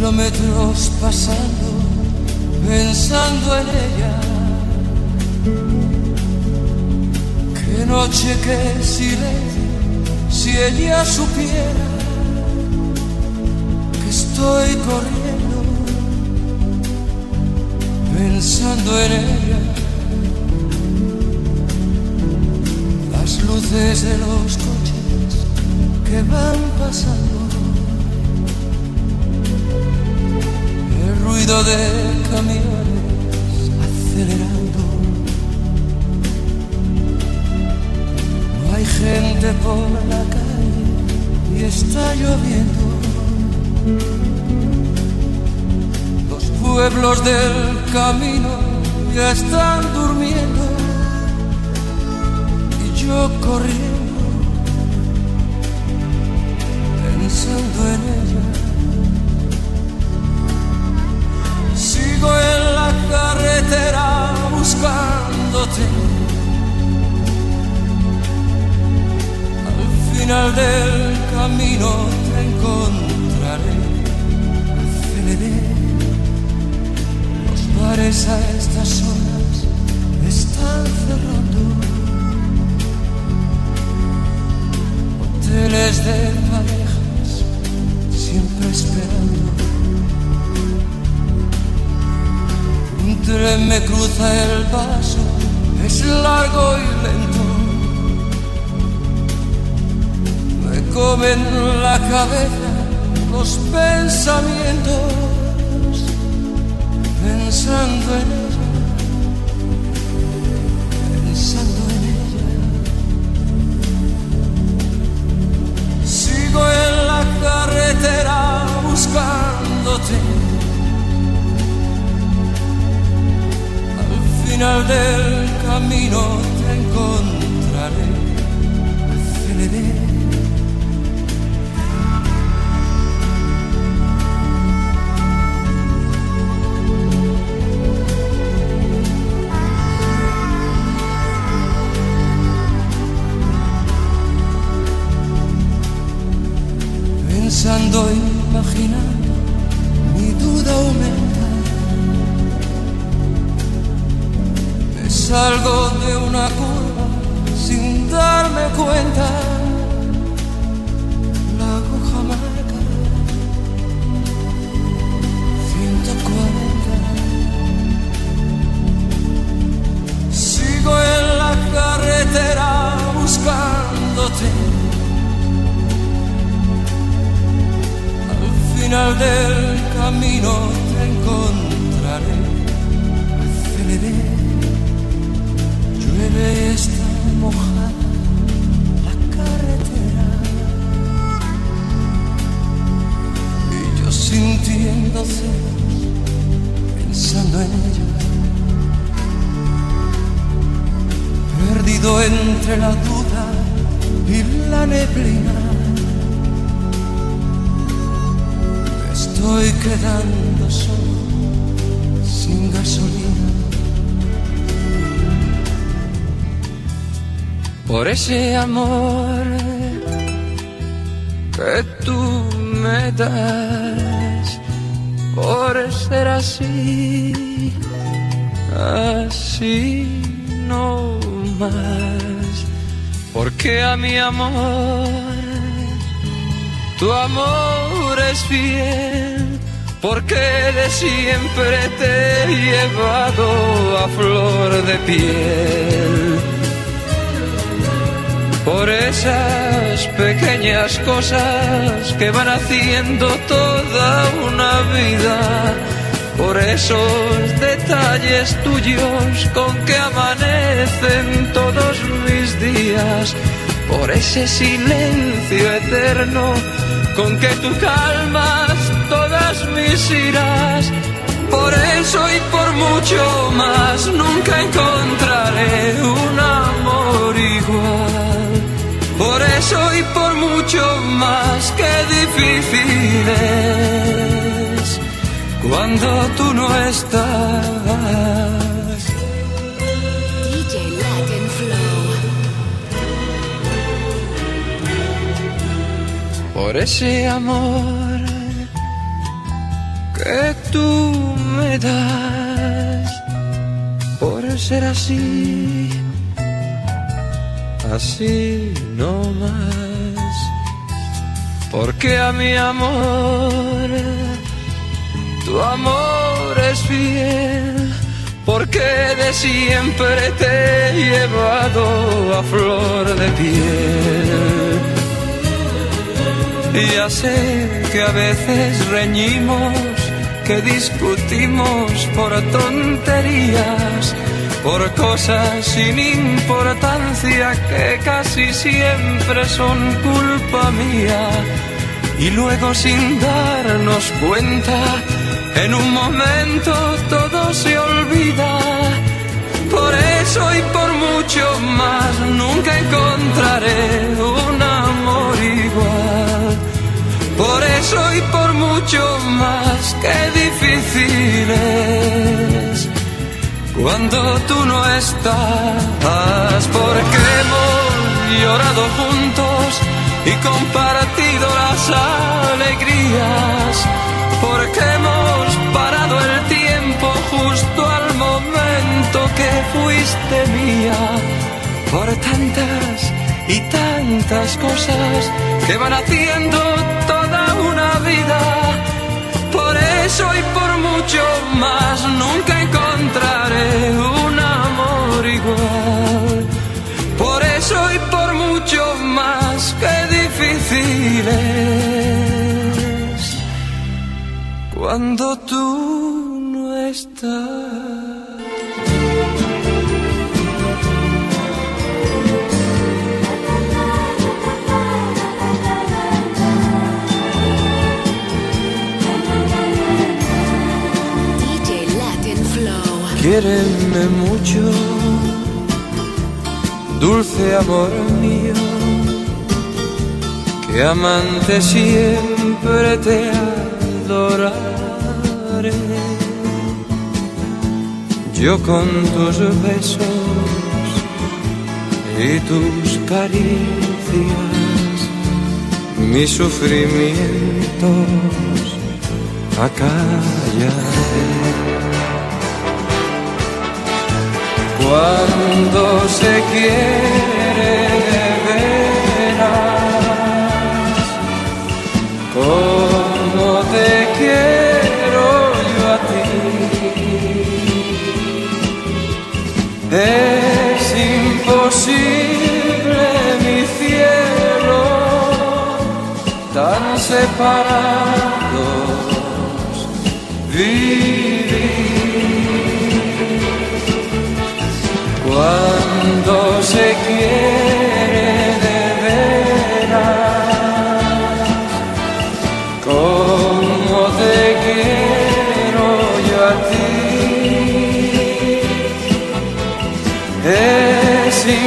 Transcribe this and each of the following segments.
Kilómetros pasando, pensando en ella. Qué noche, qué silencio, si ella supiera estoy corriendo pensando en ella. Las luces de los coches que van pasando. Pueblos del camino ya están durmiendo y yo corriendo, pensando en ella. Sigo en la carretera buscándote. Al final del camino bares a estas horas están cerrando. Hoteles de parejas siempre esperando. Un tren me cruza el paso, es largo y lento. Me comen la cabeza los pensamientos, pensando en ella, pensando en ella. Sigo en la carretera buscándote. Al final del camino pensando, imaginando, mi duda aumenta. Me salgo de una curva sin darme cuenta. La aguja marca 140. Sigo en la carretera buscándote. Final del camino te encontraré. Aceleré, llueve y está mojada la carretera. Y yo sintiendo celos, pensando en ella. Perdido entre la duda y la neblina. Estoy quedando solo, sin gasolina. Por ese amor que tú me das, por ser así, así no más, porque a mi amor tu amor es fiel, porque de siempre te he llevado a flor de piel. Por esas pequeñas cosas que van haciendo toda una vida, por esos detalles tuyos con que amanecen todos mis días, por ese silencio eterno con que tú calmas todas mis iras. Por eso y por mucho más nunca encontraré un amor igual. Por eso y por mucho más que difícil es cuando tú no estás. DJ Latin Flow. Por ese amor que tú me das, por ser así, así no más. Porque a mi amor, tu amor es fiel, porque de siempre te he llevado a flor de piel. Ya sé que a veces reñimos, que discutimos por tonterías, por cosas sin importancia que casi siempre son culpa mía. Y luego sin darnos cuenta, en un momento todo se olvida. Por eso y por mucho más nunca encontraré más que difícil es cuando tú no estás. Porque hemos llorado juntos y compartido las alegrías. Porque hemos parado el tiempo justo al momento que fuiste mía. Por tantas y tantas cosas que van haciendo toda una vida. Por eso y por mucho más nunca encontraré un amor igual. Por eso y por mucho más que difícil es cuando tú no estás. Mucho, dulce amor mío, que amante siempre te adoraré. Yo con tus besos y tus caricias, mis sufrimientos acallaré. Cuando se quiere de veras, como te quiero yo a ti, es imposible mi cielo, tan separados.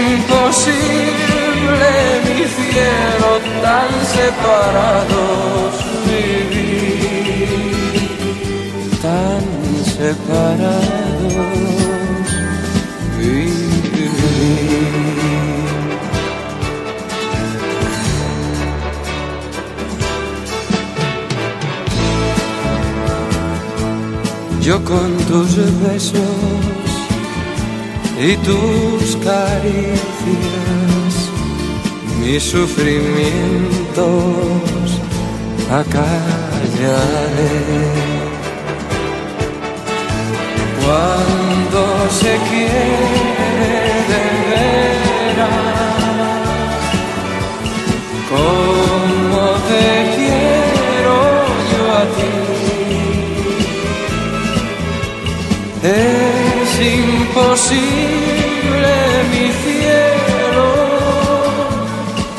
Imposible mi cielo tan separados vivir, tan separados vivir. Yo con tus besos y tus caricias, mis sufrimientos acallaré. Cuando se quiere de veras, como te quiero yo a ti, es imposible mi cielo,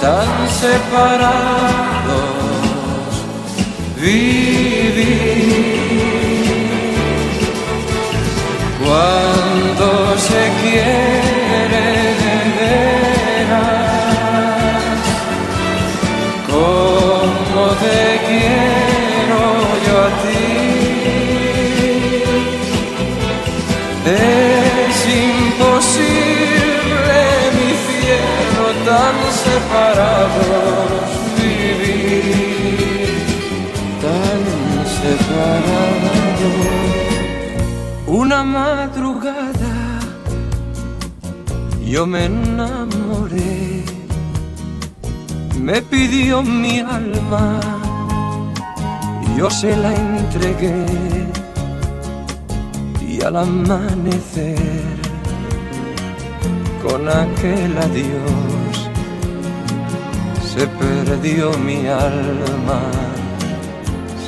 tan separados yo me enamoré, me pidió mi alma, yo se la entregué y al amanecer con aquel adiós se perdió mi alma,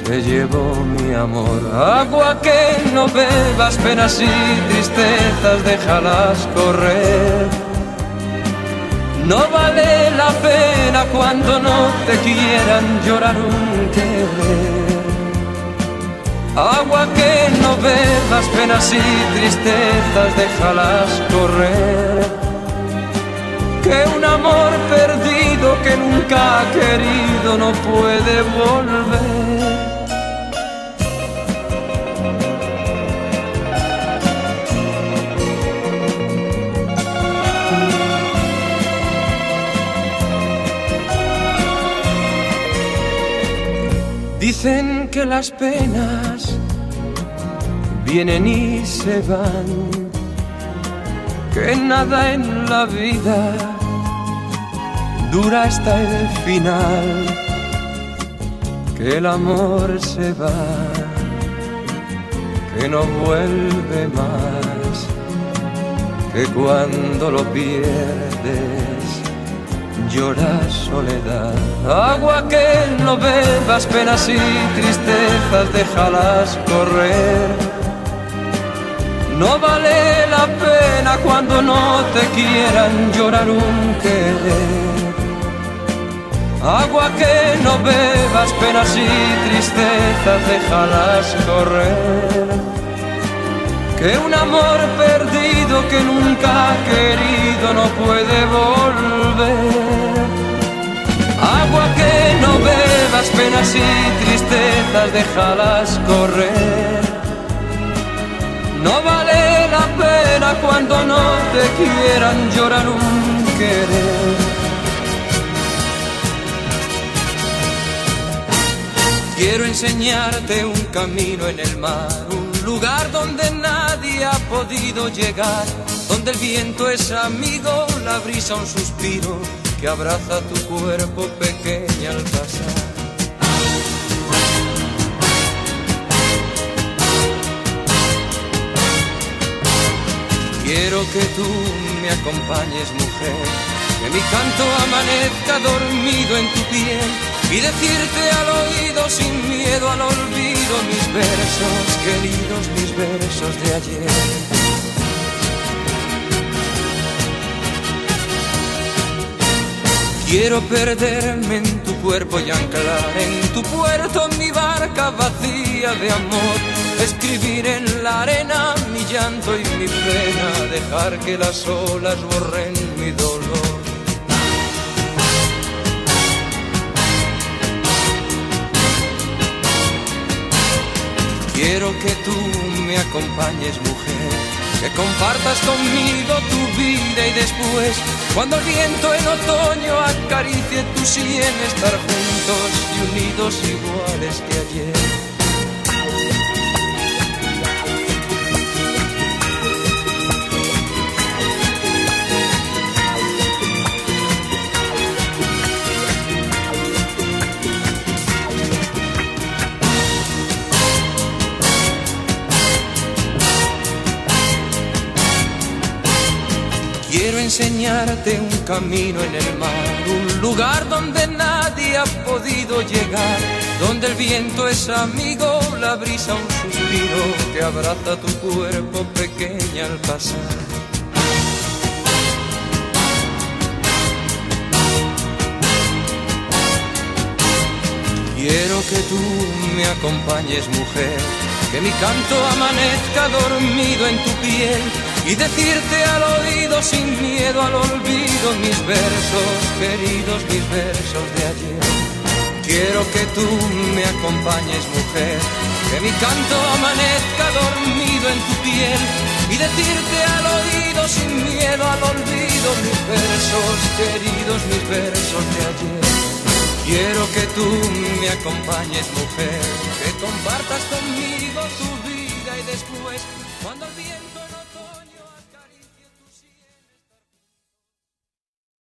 se llevó mi amor. Agua que no bebas, penas y tristezas, déjalas correr. No vale la pena cuando no te quieran llorar un querer. Agua que no bebas, penas y tristezas, déjalas correr que un amor perdido que nunca ha querido no puede volver. Dicen que las penas vienen y se van, que nada en la vida dura hasta el final, que el amor se va, que no vuelve más, que cuando lo pierdes lloras soledad. Agua que no bebas, penas y tristezas, déjalas correr. No vale la pena cuando no te quieran llorar un querer. Agua que no bebas, penas y tristezas, déjalas correr. Que un amor perdido que nunca ha querido no puede volver. Agua que no bebas, penas y tristezas, déjalas correr. No vale la pena cuando no te quieran llorar un querer. Quiero enseñarte un camino en el mar, lugar donde nadie ha podido llegar, donde el viento es amigo, la brisa un suspiro que abraza tu cuerpo pequeña al pasar. Quiero que tú me acompañes, mujer, que mi canto amanezca dormido en tu piel y decirte al oído sin miedo al olvido mis versos queridos, mis versos de ayer. Quiero perderme en tu cuerpo y anclar en tu puerto mi barca vacía de amor. Escribir en la arena mi llanto y mi pena, dejar que las olas borren mi dolor. Quiero que tú me acompañes, mujer, que compartas conmigo tu vida y después, cuando el viento en otoño acaricie tu sien, estar juntos y unidos iguales que ayer. Enseñarte un camino en el mar, un lugar donde nadie ha podido llegar, donde el viento es amigo, la brisa un suspiro que abraza tu cuerpo pequeña al pasar. Quiero que tú me acompañes, mujer, que mi canto amanezca dormido en tu piel y decirte al oído sin miedo al olvido mis versos queridos, mis versos de ayer. Quiero que tú me acompañes, mujer, que mi canto amanezca dormido en tu piel y decirte al oído sin miedo al olvido mis versos queridos, mis versos de ayer. Quiero que tú me acompañes, mujer, que compartas conmigo tu vida y después, cuando el